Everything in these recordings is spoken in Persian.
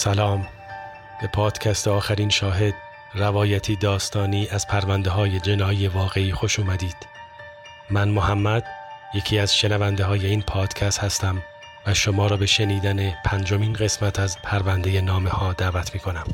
سلام. به پادکست آخرین شاهد روایتی داستانی از پرونده های جنایی واقعی خوش اومدید. من محمد یکی از شنونده های این پادکست هستم و شما را به شنیدن پنجمین قسمت از پرونده نامه ها دعوت می کنم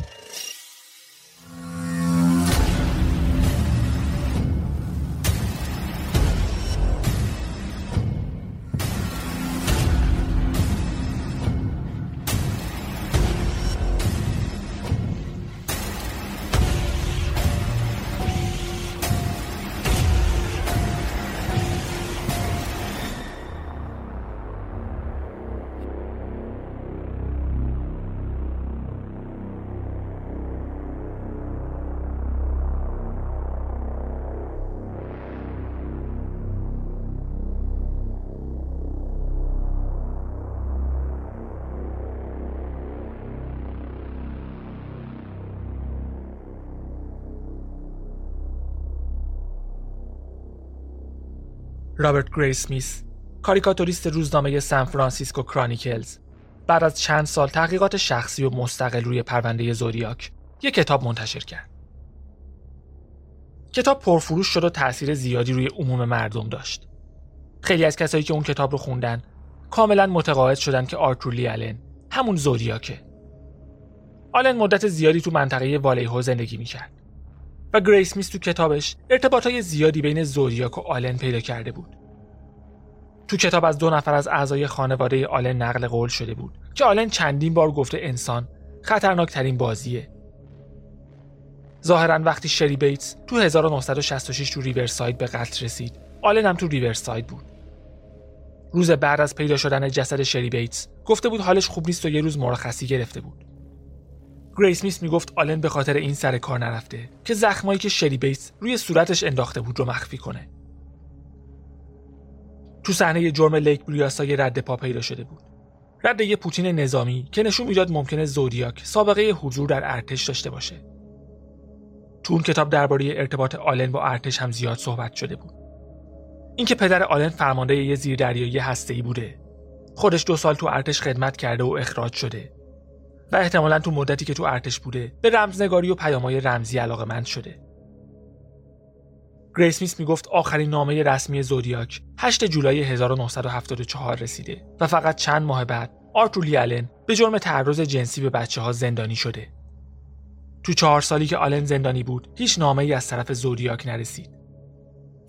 رابرت گری اسمیت کاریکاتوریست روزنامه سان فرانسیسکو کرانیکلز بعد از چند سال تحقیقات شخصی و مستقل روی پرونده زودیاک یک کتاب منتشر کرد. کتاب پرفروش شد و تاثیر زیادی روی عموم مردم داشت. خیلی از کسایی که اون کتاب رو خوندن کاملا متقاعد شدن که آرتور آلن همون زودیاکه. آلن مدت زیادی تو منطقه والهو زندگی می‌کرد. گری اسمیت تو کتابش ارتباط های زیادی بین زودیاک و آلن پیدا کرده بود. تو کتاب از دو نفر از اعضای خانواده آلن نقل قول شده بود که آلن چندین بار گفته انسان خطرناکترین بازیه. ظاهرا وقتی شری بیتس تو 1966 تو ریورساید به قتل رسید، آلن هم تو ریورساید بود. روز بعد از پیدا شدن جسد شری بیتس گفته بود حالش خوب نیست و یه روز مرخصی گرفته بود. گری اسمیت می‌گفت آلن به خاطر این سر کار نرفته که زخمایی که شری بیتس روی صورتش انداخته بود رو مخفی کنه. تو صحنه جرم لیک بریاسا یه رد پا پیدا شده بود. رد یه پوتین نظامی که نشون می‌داد ممکنه زودیاک سابقه حضور در ارتش داشته باشه. تو اون کتاب درباره ارتباط آلن با ارتش هم زیاد صحبت شده بود. اینکه پدر آلن فرمانده یه زیردریایی هسته‌ای بوده. خودش دو سال تو ارتش خدمت کرده و اخراج شده و احتمالا تو مدتی که تو ارتش بوده به رمزنگاری و پیامهای رمزی علاقه مند شده. گری اسمیت می‌گفت آخرین نامه رسمی زودیاک 8 جولای 1974 رسیده و فقط چند ماه بعد آرتور آلن به جرم تعرض جنسی به بچه ها زندانی شده. تو چهار سالی که آلن زندانی بود هیچ نامه ای از طرف زودیاک نرسید.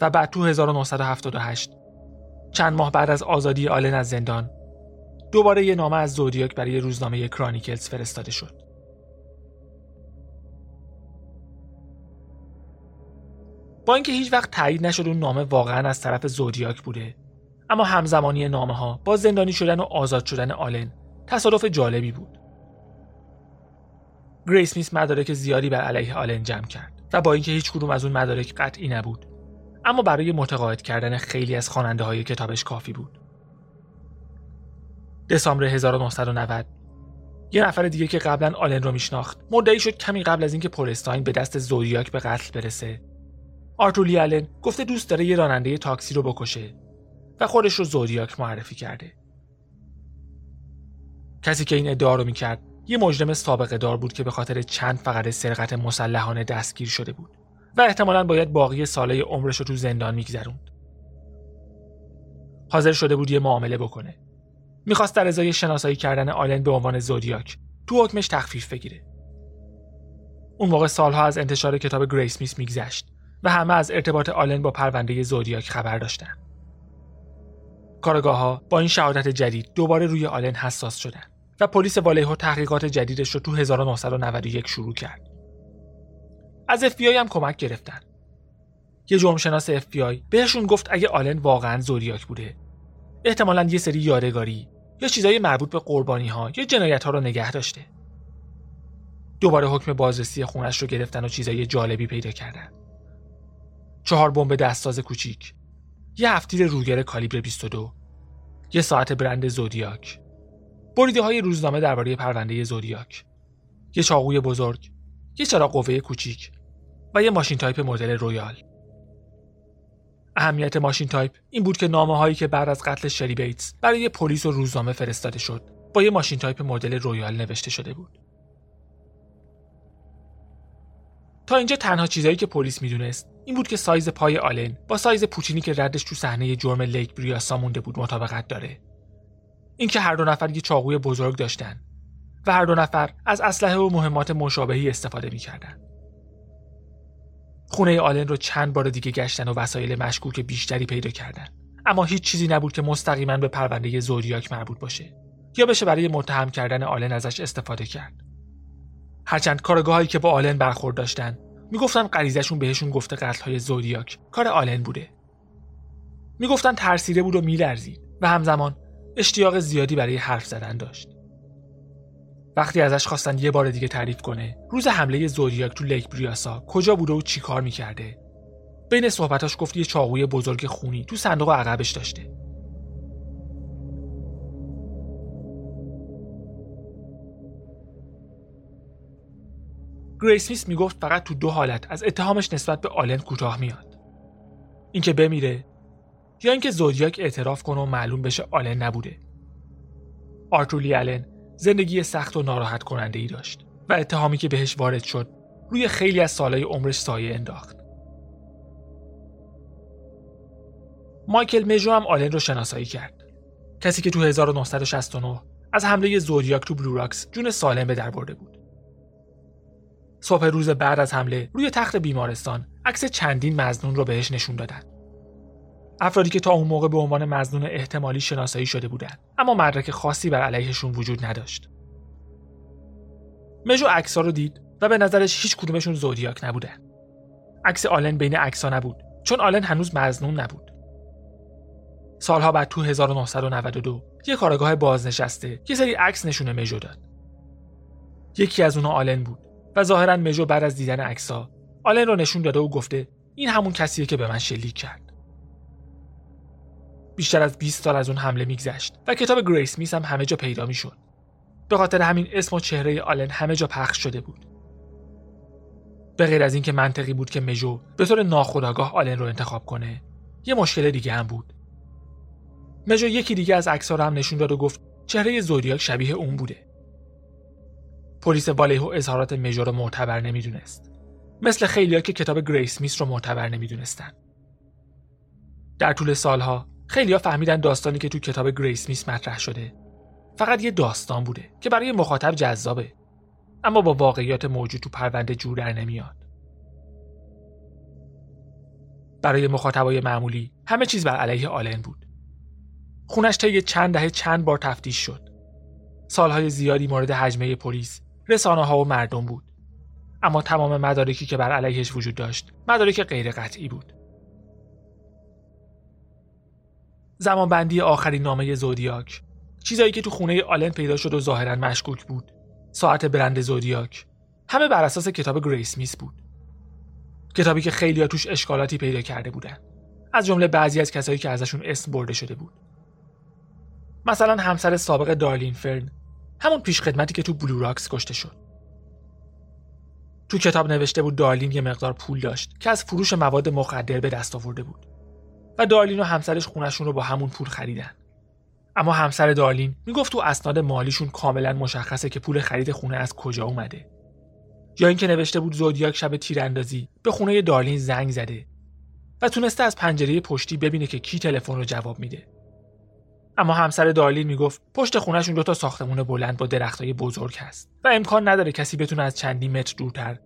و بعد تو 1978 چند ماه بعد از آزادی آلن از زندان دوباره یه نامه از زودیاک برای روزنامه کرانیکلز فرستاده شد. با اینکه هیچ وقت تایید نشد اون نامه واقعا از طرف زودیاک بوده اما همزمانی نامه ها با زندانی شدن و آزاد شدن آلن تصادف جالبی بود گری اسمیت مدارک زیادی بر علیه آلن جمع کرد و با اینکه هیچ کدوم از اون مدارک قطعی نبود اما برای متقاعد کردن خیلی از خواننده های کتابش کافی بود دسامبر 1990 یه نفر دیگه که قبلا آلن رو میشناخت. مدعی شد کمی قبل از اینکه پولستاین به دست زودیاک به قتل برسه. آرتولی آلن گفته دوست داره یه راننده تاکسی رو بکشه و خودش رو زودیاک معرفی کرده. کسی که این ادعا رو می‌کرد یه مجرم سابقه دار بود که به خاطر چند فقره سرقت مسلحانه دستگیر شده بود و احتمالا باید باقی سالای عمرش رو تو زندان میگذروند. حاضر شده بود یه معامله بکنه. می‌خواست در ازای شناسایی کردن آلن به عنوان زودیاک تو حکمش تخفیف بگیره. اون موقع سالها از انتشار کتاب گری اسمیت میگذشت و همه از ارتباط آلن با پرونده زودیاک خبر داشتن. کارآگاه ها با این شهادت جدید دوباره روی آلن حساس شدن و پلیس والهو تحقیقات جدیدش رو تو 1991 شروع کرد. از FBI هم کمک گرفتن. یه جرمشناس FBI بهشون گفت اگه آلن واقعا زودیاک بوده احتمالا یه سری یادگاری یا چیزای مربوط به قربانی ها یا جنایت ها رو نگه داشته. دوباره حکم بازرسی خونش رو گرفتن و چیزای جالبی پیدا کردن. چهار بمب دستساز کوچیک، یه هفتیر روگر کالیبر 22 یه ساعت برند زودیاک بریده های روزنامه درباره پرونده زودیاک یه چاقوی بزرگ یه چراغ قوه کوچیک و یه ماشین تایپ مدل رویال اهمیت ماشین تایپ این بود که نامه هایی که بعد از قتل شری بیتس برای پلیس و روزنامه فرستاده شد با یه ماشین تایپ مدل رویال نوشته شده بود. تا اینجا تنها چیزایی که پلیس می‌دونست این بود که سایز پای آلن با سایز پوتینی که ردش تو صحنه جرم لیک بریاسا مونده بود مطابقت داره. اینکه هر دو نفر یه چاقوی بزرگ داشتن و هر دو نفر از اسلحه و مهمات مشابهی استفاده می‌کردن. خونه آلن رو چند بار دیگه گشتن و وسایل مشکوک بیشتری پیدا کردن. اما هیچ چیزی نبود که مستقیما به پرونده زودیاک مربوط باشه یا بشه برای متهم کردن آلن ازش استفاده کرد. هرچند کارگاهایی که با آلن برخورد داشتن می‌گفتن غریزشون بهشون گفته قتل های زودیاک کار آلن بوده. می‌گفتن ترسیده بود و میلرزید و همزمان اشتیاق زیادی برای حرف زدن داشت. وقتی ازش خواستن یه بار دیگه تعریف کنه روز حمله زودیاک تو لیک بریاسا کجا بوده و چی کار می‌کرده؟ بین صحبتاش گفت یه چاقوی بزرگ خونی تو صندوق عقبش داشته. گری اسمیت می‌گفت فقط تو دو حالت از اتهامش نسبت به آلن کوتاه میاد. اینکه بمیره یا اینکه زودیاک اعتراف کنه و معلوم بشه آلن نبوده. آرتولی آلن زندگی سخت و ناراحت کننده ای داشت و اتهامی که بهش وارد شد روی خیلی از سالهای عمرش سایه انداخت. مایکل مژو هم آلن رو شناسایی کرد. کسی که تو 1969 از حمله زودیاک تو بلوراکس جون سالم به در برده بود. صبح روز بعد از حمله روی تخت بیمارستان عکس چندین مزنون رو بهش نشون دادن. افرادی که تا اون موقع به عنوان مزنون احتمالی شناسایی شده بودند اما مدرک خاصی بر علیهشون وجود نداشت. مژو عکس‌ها رو دید و به نظرش هیچ کدومشون زودیاک نبودن. عکس آلن بین عکس‌ها نبود چون آلن هنوز مزنون نبود. سالها بعد تو 1992 یه کارگاه بازنشسته یه سری عکس نشونه مژو داد. یکی از اونها آلن بود و ظاهرا مژو بعد از دیدن عکسها آلن رو نشون داده و گفته این همون کسیه که به من شلیک کرد بیشتر از 20 سال از اون حمله میگذشت و کتاب گری اسمیت هم همه جا پیدا می‌شد. به خاطر همین اسم و چهره آلن همه جا پخش شده بود. به غیر از اینکه منطقی بود که مژو به طور ناخودآگاه آلن رو انتخاب کنه یه مشکل دیگه هم بود. مژو یکی دیگه از عکس‌ها رو هم نشون داد و گفت چهره زودیاک شبیه اون بوده. پلیس والهو اظهارات مژو رو معتبر نمی‌دونست. مثل خیلیا که کتاب گری اسمیت رو معتبر نمی‌دونستن. در طول سالها خیلیا فهمیدن داستانی که تو کتاب گری اسمیت مطرح شده. فقط یه داستان بوده که برای مخاطب جذابه. اما با واقعیات موجود تو پرونده جور در نمیاد. برای مخاطبای معمولی همه چیز بر علیه آلن بود. خونش طی چند دهه چند بار تفتیش شد. سالهای زیادی مورد هجمه پلیس رسانه ها و مردم بود. اما تمام مدارکی که بر علیهش وجود داشت مدارک غیر قطعی بود. زمان بندی آخرین نامه زودیاک. چیزایی که تو خونه آلن پیدا شد و ظاهرا مشکوک بود. ساعت برند زودیاک. همه بر اساس کتاب گری اسمیت بود. کتابی که خیلی توش اشکالاتی پیدا کرده بودن. از جمله بعضی از کسایی که ازشون اسم برده شده بود. مثلا همسر سابق دارلین فرن. همون پیش خدمتی که تو بلو راکس کشته شد. تو کتاب نوشته بود دارلین یه مقدار پول داشت که از فروش مواد مخدر به دست آورده بود. و دارلین و همسرش خونشون رو با همون پول خریدن. اما همسر دارلین می‌گفت تو اسناد مالیشون کاملا مشخصه که پول خرید خونه از کجا اومده. یا اینکه نوشته بود زودیاک شب تیراندازی به خونه دارلین زنگ زده و تونسته از پنجره پشتی ببینه که کی تلفن رو جواب میده. اما همسر دارلین می‌گفت پشت خونهشون دو تا ساختمون بلند با درختای بزرگ هست و امکان نداره کسی بتونه از چندی متر دورتر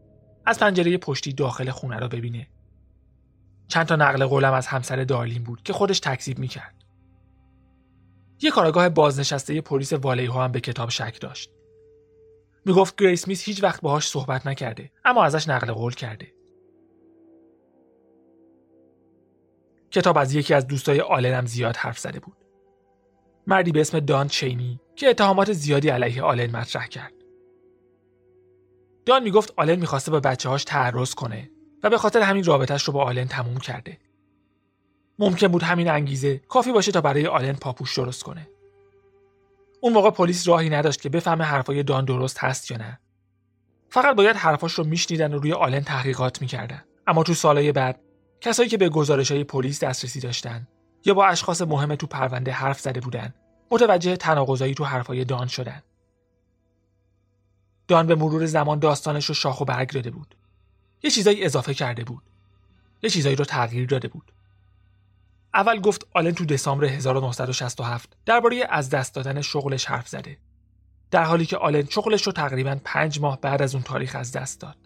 از پنجره پشتی داخل خونه را ببینه. چند تا نقل قولم از همسر دارلین بود که خودش تکذیب می‌کرد یه کارآگاه بازنشسته پلیس والیهو هم به کتاب شک داشت. می‌گفت گری اسمیت هیچ وقت باهاش صحبت نکرده اما ازش نقل قول کرده. کتاب از یکی از دوستای آلن هم زیاد حرف زده بود. مردی به اسم دان چینی که اتهامات زیادی علیه آلن مطرح کرد. دان می‌گفت آلن می‌خواسته با بچه هاش تعرض کنه و به خاطر همین رابطش رو با آلن تموم کرده. ممکن بود همین انگیزه کافی باشه تا برای آلن پاپوش درست کنه. اون موقع پلیس راهی نداشت که بفهمه حرفای دان درست هست یا نه. فقط باید حرفاش رو میشنیدن و روی آلن تحقیقات می‌کردن. اما تو سالهای بعد کسایی که به گزارش های پلیس دسترسی داشتن یا با اشخاص مهم تو پرونده حرف زده بودن متوجه تناقضایی تو حرفای دان شدن. دان به مرور زمان داستانش رو شاخ و برگ داده بود. یه چیزایی اضافه کرده بود. یه چیزایی رو تغییر داده بود. اول گفت آلن تو دسامبر 1967 درباره از دست دادن شغلش حرف زده. در حالی که آلن شغلش رو تقریبا پنج ماه بعد از اون تاریخ از دست داد.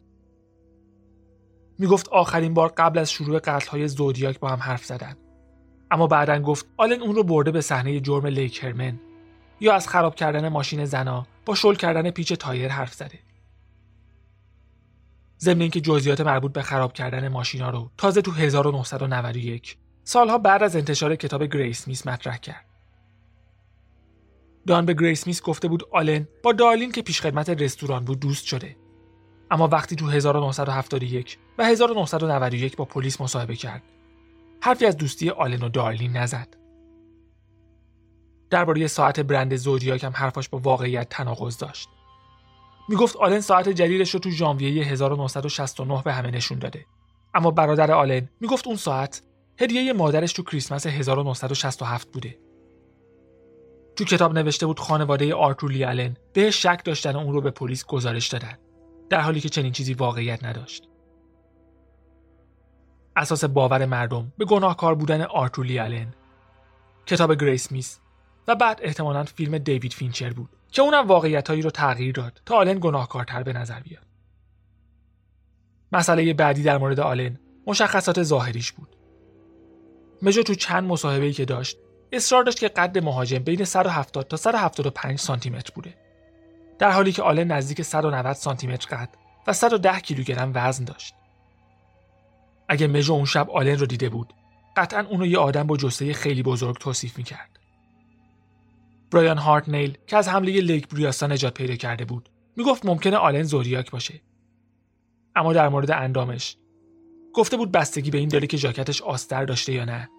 می گفت آخرین بار قبل از شروع قتل های زودیاک با هم حرف زدن. اما بعدا گفت آلن اون رو برده به صحنه جرم لیک هرمن یا از خراب کردن ماشین زنا با شل کردن پیچ تایر حرف زده. ضمن اینکه جزئیات مربوط به خراب کردن ماشینا رو تازه تو 1991 سالها بعد از انتشار کتاب گری اسمیت مطرح کرد. دان به گری اسمیت گفته بود آلن با دارلین که پیشخدمت رستوران بود دوست شده. اما وقتی تو 1971 و 1991 با پلیس مصاحبه کرد حرفی از دوستی آلن و دارلین نزد. درباره ساعت برند زودیاک هم حرفاش با واقعیت تناقض داشت. می‌گفت آلن ساعت جدیدش رو تو ژانویه 1969 به همه نشون داده. اما برادر آلن می‌گفت اون ساعت هدیه مادرش تو کریسمس 1967 بوده. تو کتاب نوشته بود خانواده آرتولی آلن به شک داشتن اون رو به پلیس گزارش دادن. در حالی که چنین چیزی واقعیت نداشت. اساس باور مردم به گناهکار بودن آرتور لی آلن کتاب گری اسمیت و بعد احتمالا فیلم دیوید فینچر بود که اونم واقعیتهایی رو تغییر داد تا آلن گناهکارتر به نظر بیاد. مسئله بعدی در مورد آلن مشخصات ظاهریش بود. مژو تو چند مصاحبه‌ای که داشت اصرار داشت که قد مهاجم بین 170 تا 175 سانتی متر بوده. در حالی که آلن نزدیک 190 سانتی متر قد و 110 کیلوگرم وزن داشت. اگه مژو اون شب آلن رو دیده بود، قطعا اونو یه آدم با جثه خیلی بزرگ توصیف می‌کرد. برایان هارتنیل که از حمله لیک بریسا نجات پیدا کرده بود، می‌گفت ممکنه آلن زودیاک باشه. اما در مورد اندامش گفته بود بستگی به این داره که ژاکتش آستر داشته یا نه.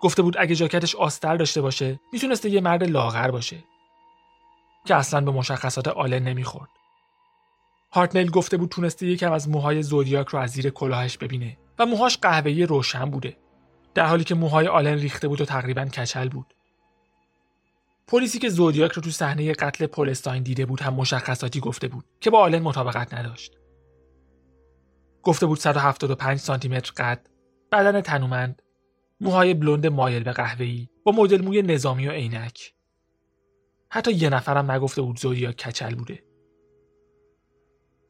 گفته بود اگه ژاکتش آستر داشته باشه، می‌تونسته یه مرد لاغر باشه. که اصلا به مشخصات آلن نمی‌خورد. هارتنل گفته بود تونسته یکم از موهای زودیاک رو از زیر کلاهش ببینه و موهاش قهوه‌ای روشن بوده در حالی که موهای آلن ریخته بود و تقریبا کچل بود. پلیسی که زودیاک رو تو صحنه قتل پولستاین دیده بود هم مشخصاتی گفته بود که با آلن مطابقت نداشت. گفته بود 175 سانتی متر قد، بدن تنومند، موهای بلوند مایل به قهوه‌ای با مدل موی نظامی و عینک. حتی یه نفرم نگفته بود زودیاک کچل بوده.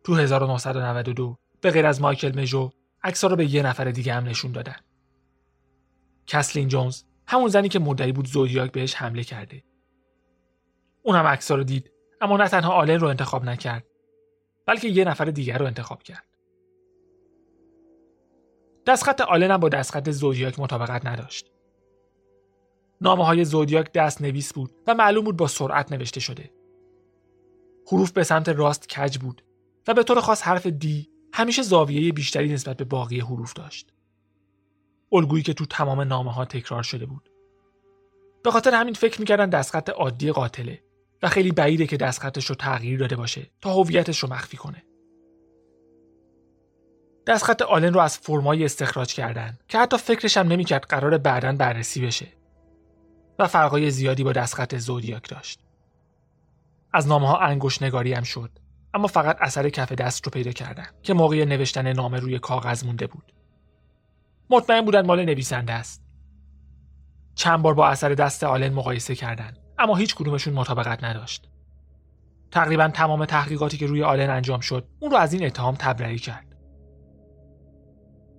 تو 1992 به غیر از مایکل مژو عکس‌ها رو به یه نفر دیگه هم نشون دادن. کسلین جونز همون زنی که مدعی بود زودیاک بهش حمله کرده. اونم عکس‌ها رو دید اما نه تنها آلن رو انتخاب نکرد بلکه یه نفر دیگر رو انتخاب کرد. دستخط آلن هم با دستخط زودیاک مطابقت نداشت. نامه های زودیاک دست نویس بود و معلوم بود با سرعت نوشته شده. حروف به سمت راست کج بود و به طور خاص حرف دی همیشه زاویه بیشتری نسبت به باقی حروف داشت. الگویی که تو تمام نامه ها تکرار شده بود. به خاطر همین فکر می‌کردن دستخط عادی قاتله و خیلی بعیده که دستخطش رو تغییر داده باشه تا هویتش رو مخفی کنه. دستخط آلن رو از فرمایی استخراج کردن که حتی فکرش هم نمی‌کرد قرار بعدا بررسی بشه و فرقای زیادی با دستخط زودیاک داشت. از نامه ها انگوش نگاری هم شد اما فقط اثر کف دست رو پیدا کردن که موقع نوشتن نامه روی کاغذ مونده بود. مطمئن بودن مال نویسنده است. چند بار با اثر دست آلن مقایسه کردند اما هیچ کدومشون مطابقت نداشت. تقریبا تمام تحقیقاتی که روی آلن انجام شد اون رو از این اتهام تبرئه کرد.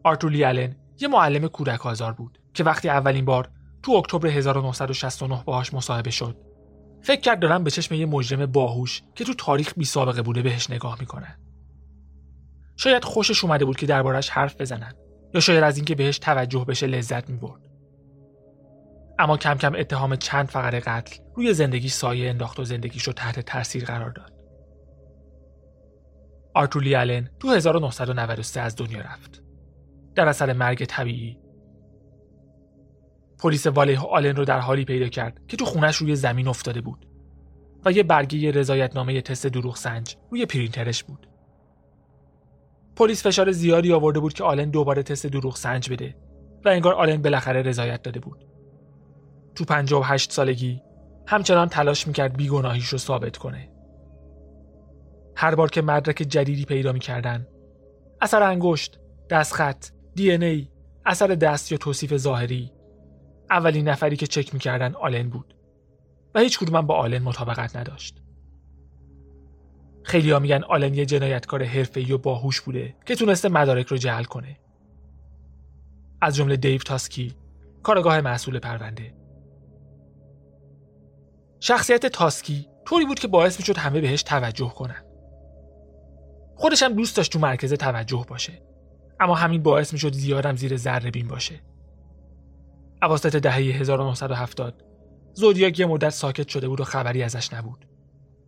آرتولی آلن یه معلم کودک آزار بود که وقتی اولین بار تو اکتبر 1969 باهاش مصاحبه شد فکر کرد دارن به چشم یه مجرم باهوش که تو تاریخ بی سابقه بوده بهش نگاه می‌کنن شاید خوشش اومده بود که دربارش حرف بزنن یا شاید از اینکه بهش توجه بشه لذت می‌برد اما کم کم اتهام چند فقره قتل روی زندگی سایه انداخت و زندگیش رو تحت تاثیر قرار داد آرتولی آلن تو 1993 از دنیا رفت در اثر مرگ طبیعی پلیس والیه آلن رو در حالی پیدا کرد که تو خونش روی زمین افتاده بود و یه برگه رضایتنامه تست دروغ سنج روی پرینترش بود. پلیس فشار زیادی آورده بود که آلن دوباره تست دروغ سنج بده و انگار آلن بالاخره رضایت داده بود. تو 58 سالگی همچنان تلاش می‌کرد بیگناهیش رو ثابت کنه. هر بار که مدرک جدیدی پیدا می‌کردن اثر انگشت، دستخط، دی ای، اثر دست یا توصیف ظاهری اولین نفری که چک می‌کردن آلن بود و هیچ کدوم با آلن مطابقت نداشت. خیلی ها میگن آلن یه جنایتکار حرفه‌ای و باهوش بوده که تونسته مدارک رو جعل کنه. از جمله دیو تاسکی، کارگاه مسئول پرونده. شخصیت تاسکی طوری بود که باعث می‌شد همه بهش توجه کنن. خودش هم دوست داشت تو مرکز توجه باشه. اما همین باعث می‌شد زیادم زیر ذره بین باشه. اواسط دهه 1970 زودیاک یه مدت ساکت شده بود و خبری ازش نبود.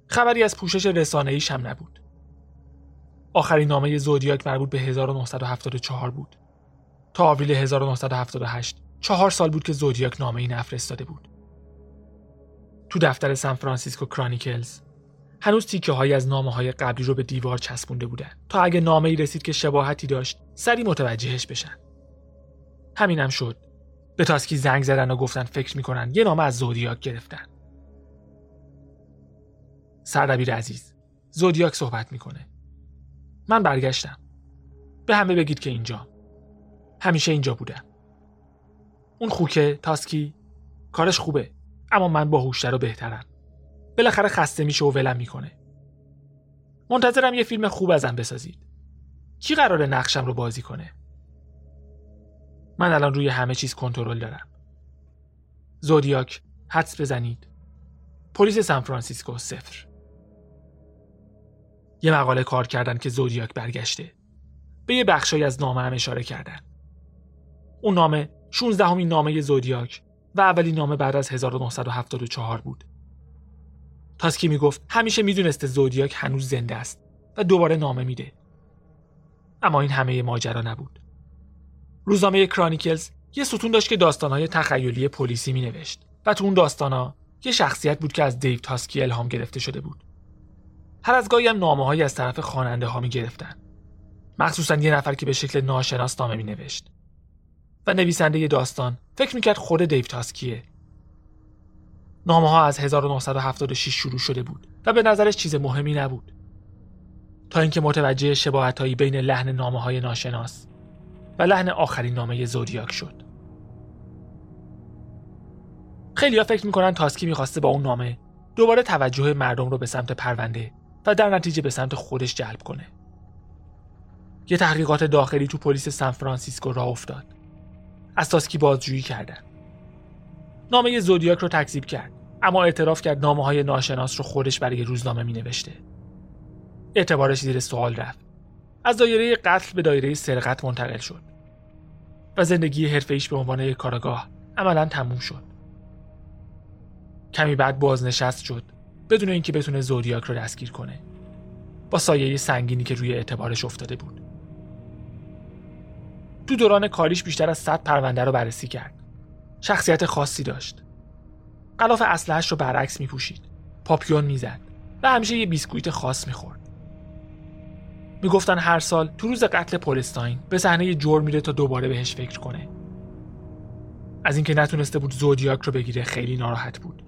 خبری از پوشش رسانه‌ایش هم نبود. آخرین نامه زودیاک مربوط به 1974 بود. تا آوریل 1978 چهار سال بود که زودیاک نامه ای نفرستاده بود. تو دفتر سان فرانسیسکو کرانیکلز. هنوز تیکه های از نامه های قبلی رو به دیوار چسبونده بودن تا اگه نامه ای رسید که شباهتی داشت سری متوجهش بشن. همینم شد. به تاسکی زنگ زدن و گفتن فکر می‌کنن یه نامه از زودیاک گرفتن. سردبیر عزیز زودیاک صحبت می‌کنه. من برگشتم. به همه بگید که اینجا. همیشه اینجا بودم. اون خوکه تاسکی کارش خوبه. اما من با هوشتر و بهترم بالاخره خسته میشه و ولم می‌کنه منتظرم یه فیلم خوب ازم بسازید کی قراره نقشم رو بازی کنه من الان روی همه چیز کنترل دارم. زودیاک حدس بزنید. پلیس سان فرانسیسکو صفر. یه مقاله کار کردن که زودیاک برگشته. به یه بخشایی از نامه هم اشاره کردن. اون نامه 16 همین نامه زودیاک و اولین نامه بعد از 1974 بود. تاسکی می‌گفت همیشه می‌دونسته زودیاک هنوز زنده است و دوباره نامه میده. اما این همه ماجرا نبود. روزنامه کرانیکلز یه ستون داشت که داستانهای تخیلی پلیسی می نوشت و تو اون داستانا یه شخصیت بود که از دیو تاسکی الهام گرفته شده بود. هر از گاهی هم نامه از طرف خواننده ها می گرفتن. مخصوصا یه نفر که به شکل ناشناس نامه می نوشت. و نویسنده داستان فکر می‌کرد خود دیو تاسکیه. نامه ها از 1976 شروع شده بود و به نظرش چیز مهمی نبود. تا اینکه متوجه شباهتهایی بین لحن نامه های ناشناس و لحن آخرین نامه زودیاک شد. خیلی ها فکر می‌کنن تاسکی می‌خواسته با اون نامه دوباره توجه مردم رو به سمت پرونده و در نتیجه به سمت خودش جلب کنه. یه تحقیقات داخلی تو پلیس سان فرانسیسکو راه افتاد. از تاسکی بازجویی کردن. نامه زودیاک رو تکذیب کرد اما اعتراف کرد نامه های ناشناس رو خودش برای روزنامه می نوشته. اعتبارش زیر سوال رفت. از دایره قتل به دایره سرقت منتقل شد و زندگی حرفه به عنوان یک کارگاه عملا تموم شد. کمی بعد بازنشست شد بدون اینکه بتونه زودیاک رو دستگیر کنه با سایه سنگینی که روی اعتبارش افتاده بود. تو دوران کاریش بیشتر از 100 پرونده رو بررسی کرد. شخصیت خاصی داشت. قلاف اسلحه‌اش رو برعکس میپوشید. پاپیون می‌زد و همیشه یه بیسکویت خاص می‌خورد. می‌گفتن هر سال تو روز قتل پولستاین به صحنه جور میره تا دوباره بهش فکر کنه از اینکه نتونسته بود زودیاک رو بگیره خیلی ناراحت بود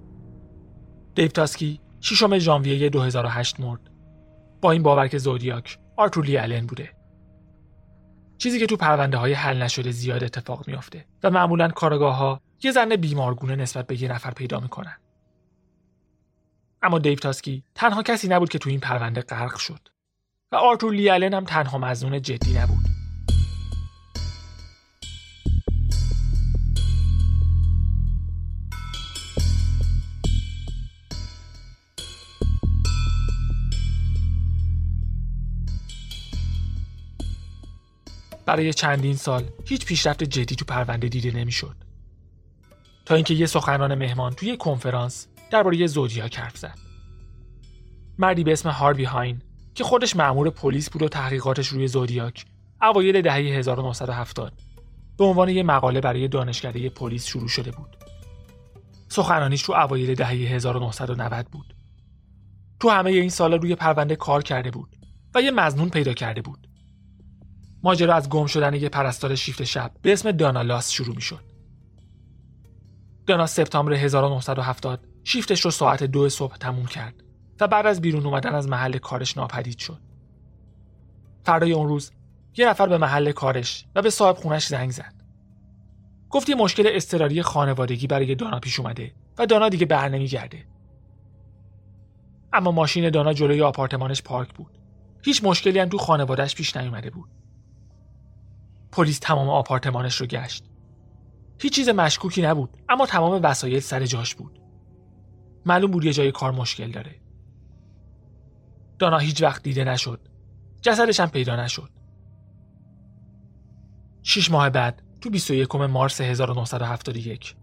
دیو تاسکی 6 ژانویه 2008 مرد با این باور که زودیاک آرتولی الن بوده چیزی که تو پرونده های حل نشده زیاد اتفاق میافته و معمولا کارگاه ها یه زن بیمارگونه نسبت به یه نفر پیدا می‌کنن. اما دیو تاسکی تنها کسی نبود که تو این پرونده غرق شد. و آرتور لیالن هم تنها مزنون جدی نبود. برای چندین سال هیچ پیشرفت جدی تو پرونده دیده نمی‌شد. تا اینکه یه سخنران مهمان توی کنفرانس درباره زودیاک حرف زد. مردی به اسم هاروی هاین که خودش مأمور پلیس بود و تحقیقاتش روی زودیاک اوایل دهه 1970 به عنوان یه مقاله برای دانشکده پلیس شروع شده بود. سخنرانیش تو اوایل دهه 1990 بود. تو همه این سالا روی پرونده کار کرده بود و یه مزنون پیدا کرده بود. ماجرا از گم شدن یه پرستار شیفت شب به اسم دانا لاس شروع می شد. دانا سپتامبر 1970 شیفتش رو ساعت دو صبح تموم کرد و بعد از بیرون اومدن از محل کارش ناپدید شد. فردای اون روز یه نفر به محل کارش و به صاحب خونش زنگ زد. گفت یه مشکل اضطراری خانوادگی برای دانا پیش اومده و دانا دیگه بر نمیگرده. اما ماشین دانا جلوی آپارتمانش پارک بود. هیچ مشکلی هم تو خانوادهش پیش نیومده بود. پلیس تمام آپارتمانش رو گشت. هیچ چیز مشکوکی نبود اما تمام وسایل سر جاش بود. معلوم بود یه جای کار مشکل داره. دانا هیچ وقت دیده نشد. جسدش هم پیدا نشد. شیش ماه بعد تو 21 مارس 1971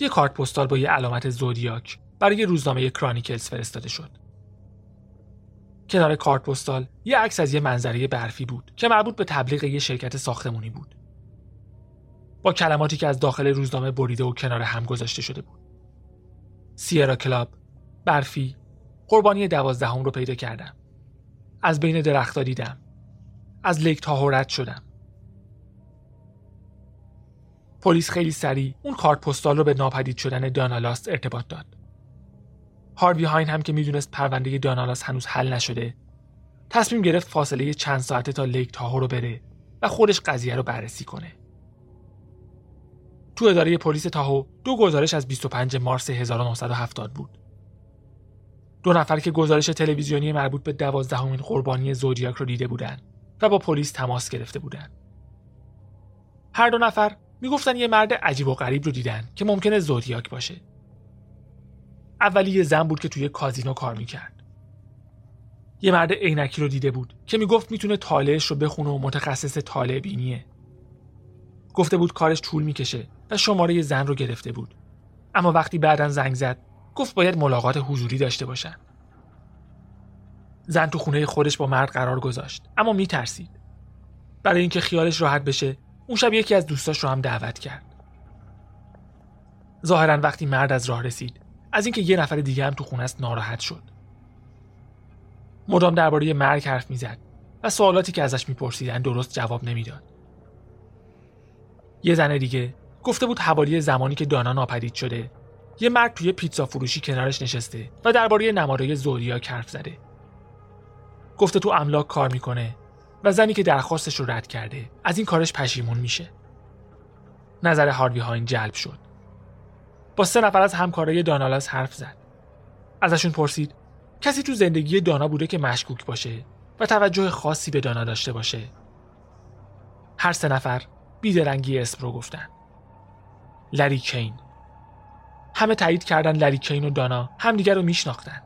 یه کارت پستال با یه علامت زودیاک برای روزنامه کرانیکلز فرستاده شد. کنار کارت پستال یه عکس از یه منظره برفی بود که مربوط به تبلیغ یه شرکت ساختمونی بود. با کلماتی که از داخل روزنامه بریده و کنار هم گذاشته شده بود. سیرا کلاب، برفی، قربانی دوازدهم رو پیدا کردم. از بین درختها دیدم. از لیک تاهو شدم. پلیس خیلی سریع اون کارت پستال رو به ناپدید شدن دانا لاس ارتباط داد. هاروی هاین هم که می‌دونست پرونده دانالاس هنوز حل نشده تصمیم گرفت فاصله چند ساعته تا لیک تاهو رو بره و خودش قضیه رو بررسی کنه. تو اداره پلیس تاهو دو گزارش از 25 مارس 1970 بود. دو نفر که گزارش تلویزیونی مربوط به دوازدهمین قربانی زودیاک رو دیده بودند و با پلیس تماس گرفته بودند. هر دو نفر می‌گفتن یه مرد عجیب و غریب رو دیدن که ممکنه زودیاک باشه. اولی یه زن بود که توی کازینو کار می‌کرد. یه مرد عینکی رو دیده بود که می‌گفت می‌تونه طالعش رو بخونه و متخصص طالع بینیه. گفته بود کارش طول می‌کشه و شماره زن رو گرفته بود. اما وقتی بعدا زنگ زد گفت باید ملاقات حضوری داشته باشن. زن تو خونه خودش با مرد قرار گذاشت اما میترسید. برای اینکه خیالش راحت بشه اون شب یکی از دوستاش رو هم دعوت کرد. ظاهرا وقتی مرد از راه رسید از اینکه یه نفر دیگه هم تو خونه است ناراحت شد. مدام درباره مرگ حرف می‌زد و سوالاتی که ازش میپرسیدن درست جواب نمی‌داد. یه زن دیگه گفته بود حوالی زمانی که دانا ناپدید شده یه مرد توی پیتزا فروشی کنارش نشسته و درباره نمادهای زودیاک حرف زده. گفته تو املاک کار می‌کنه و زنی که درخواستش رو رد کرده از این کارش پشیمون میشه. نظر هاروی هاین جلب شد. با سه نفر از همکارای دانالاس حرف زد. ازشون پرسید کسی تو زندگی دانا بوده که مشکوک باشه و توجه خاصی به دانا داشته باشه. هر سه نفر بیدرنگی اسم رو گفتن. لری کین. همه تایید کردن لری کین و دانا همدیگر رو میشناختن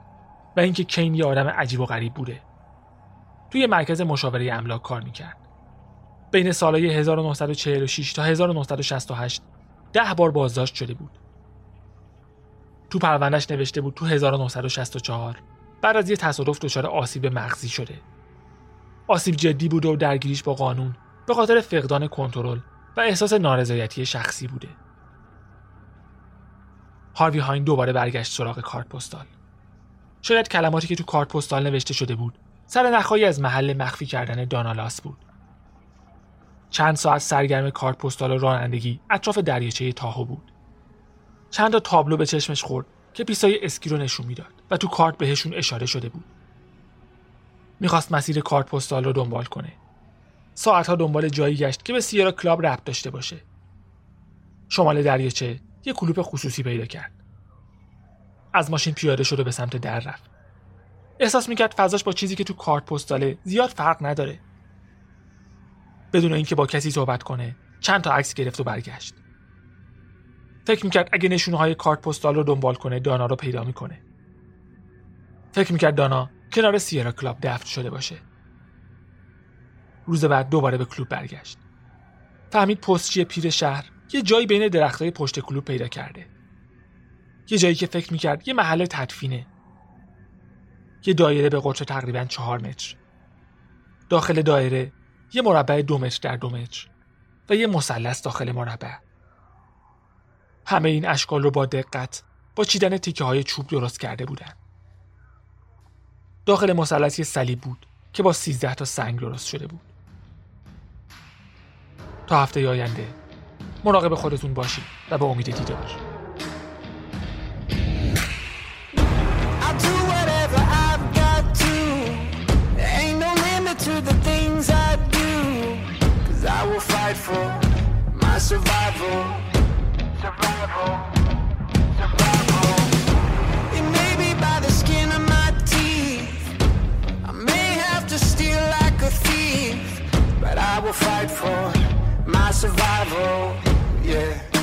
و اینکه کین یه آدم عجیب و غریب بوده. توی مرکز مشاوره املاک کار می‌کرد. بین سالهای 1946 تا 1968 ده بار بازداشت شده بود. تو پروندهش نوشته بود تو 1964 بعد از یه تصادف دچار آسیب مغزی شده. آسیب جدی بوده و درگیریش با قانون به خاطر فقدان کنترل و احساس نارضایتی شخصی بوده. هاروی هاین دوباره برگشت سراغ کارت پستال. شاید کلماتی که تو کارت پستال نوشته شده بود سر نخواهی از محل مخفی کردن دانالاس بود. چند ساعت سرگرم کارت پستال و رانندگی اطراف دریاچه تاهو بود. چند تا تابلو به چشمش خورد که پیسای اسکی رو نشون می‌داد و تو کارت بهشون اشاره شده بود. می‌خواست مسیر کارت پستال رو دنبال کنه. ساعتها دنبال جایی گشت که به سیرا کلاب ربط داشته باشه. شمال دریاچه یه کلوپ خصوصی پیدا کرد. از ماشین پیاده شد و به سمت در رفت. احساس می‌کرد فضاش با چیزی که تو کارت پستاله زیاد فرق نداره. بدون اینکه با کسی صحبت کنه چند تا عکس گرفت و برگشت. فکر می‌کرد اگه نشونه های کارت پستال رو دنبال کنه دانا رو پیدا می‌کنه. فکر می‌کرد دانا کنار سیرا کلاب دفن شده باشه. روز بعد دوباره به کلوب برگشت. فهمید پستچی پیر شهر یه جایی بین درختای پشت کلوب پیدا کرده یه جایی که فکر می‌کرد یه محل تدفینه یه دایره به قطر تقریبا چهار متر داخل دایره یه مربع دو متر در دو متر و یه مثلث داخل مربع همه این اشکال رو با دقت با چیدن تیکه های چوب درست کرده بودن. داخل مثلث صلیب بود که با 13 تا سنگ درست شده بود. تا هفته آینده مراقب خودتون باشید و به امید دیدار I will fight for my survival. Will fight for my survival. Yeah.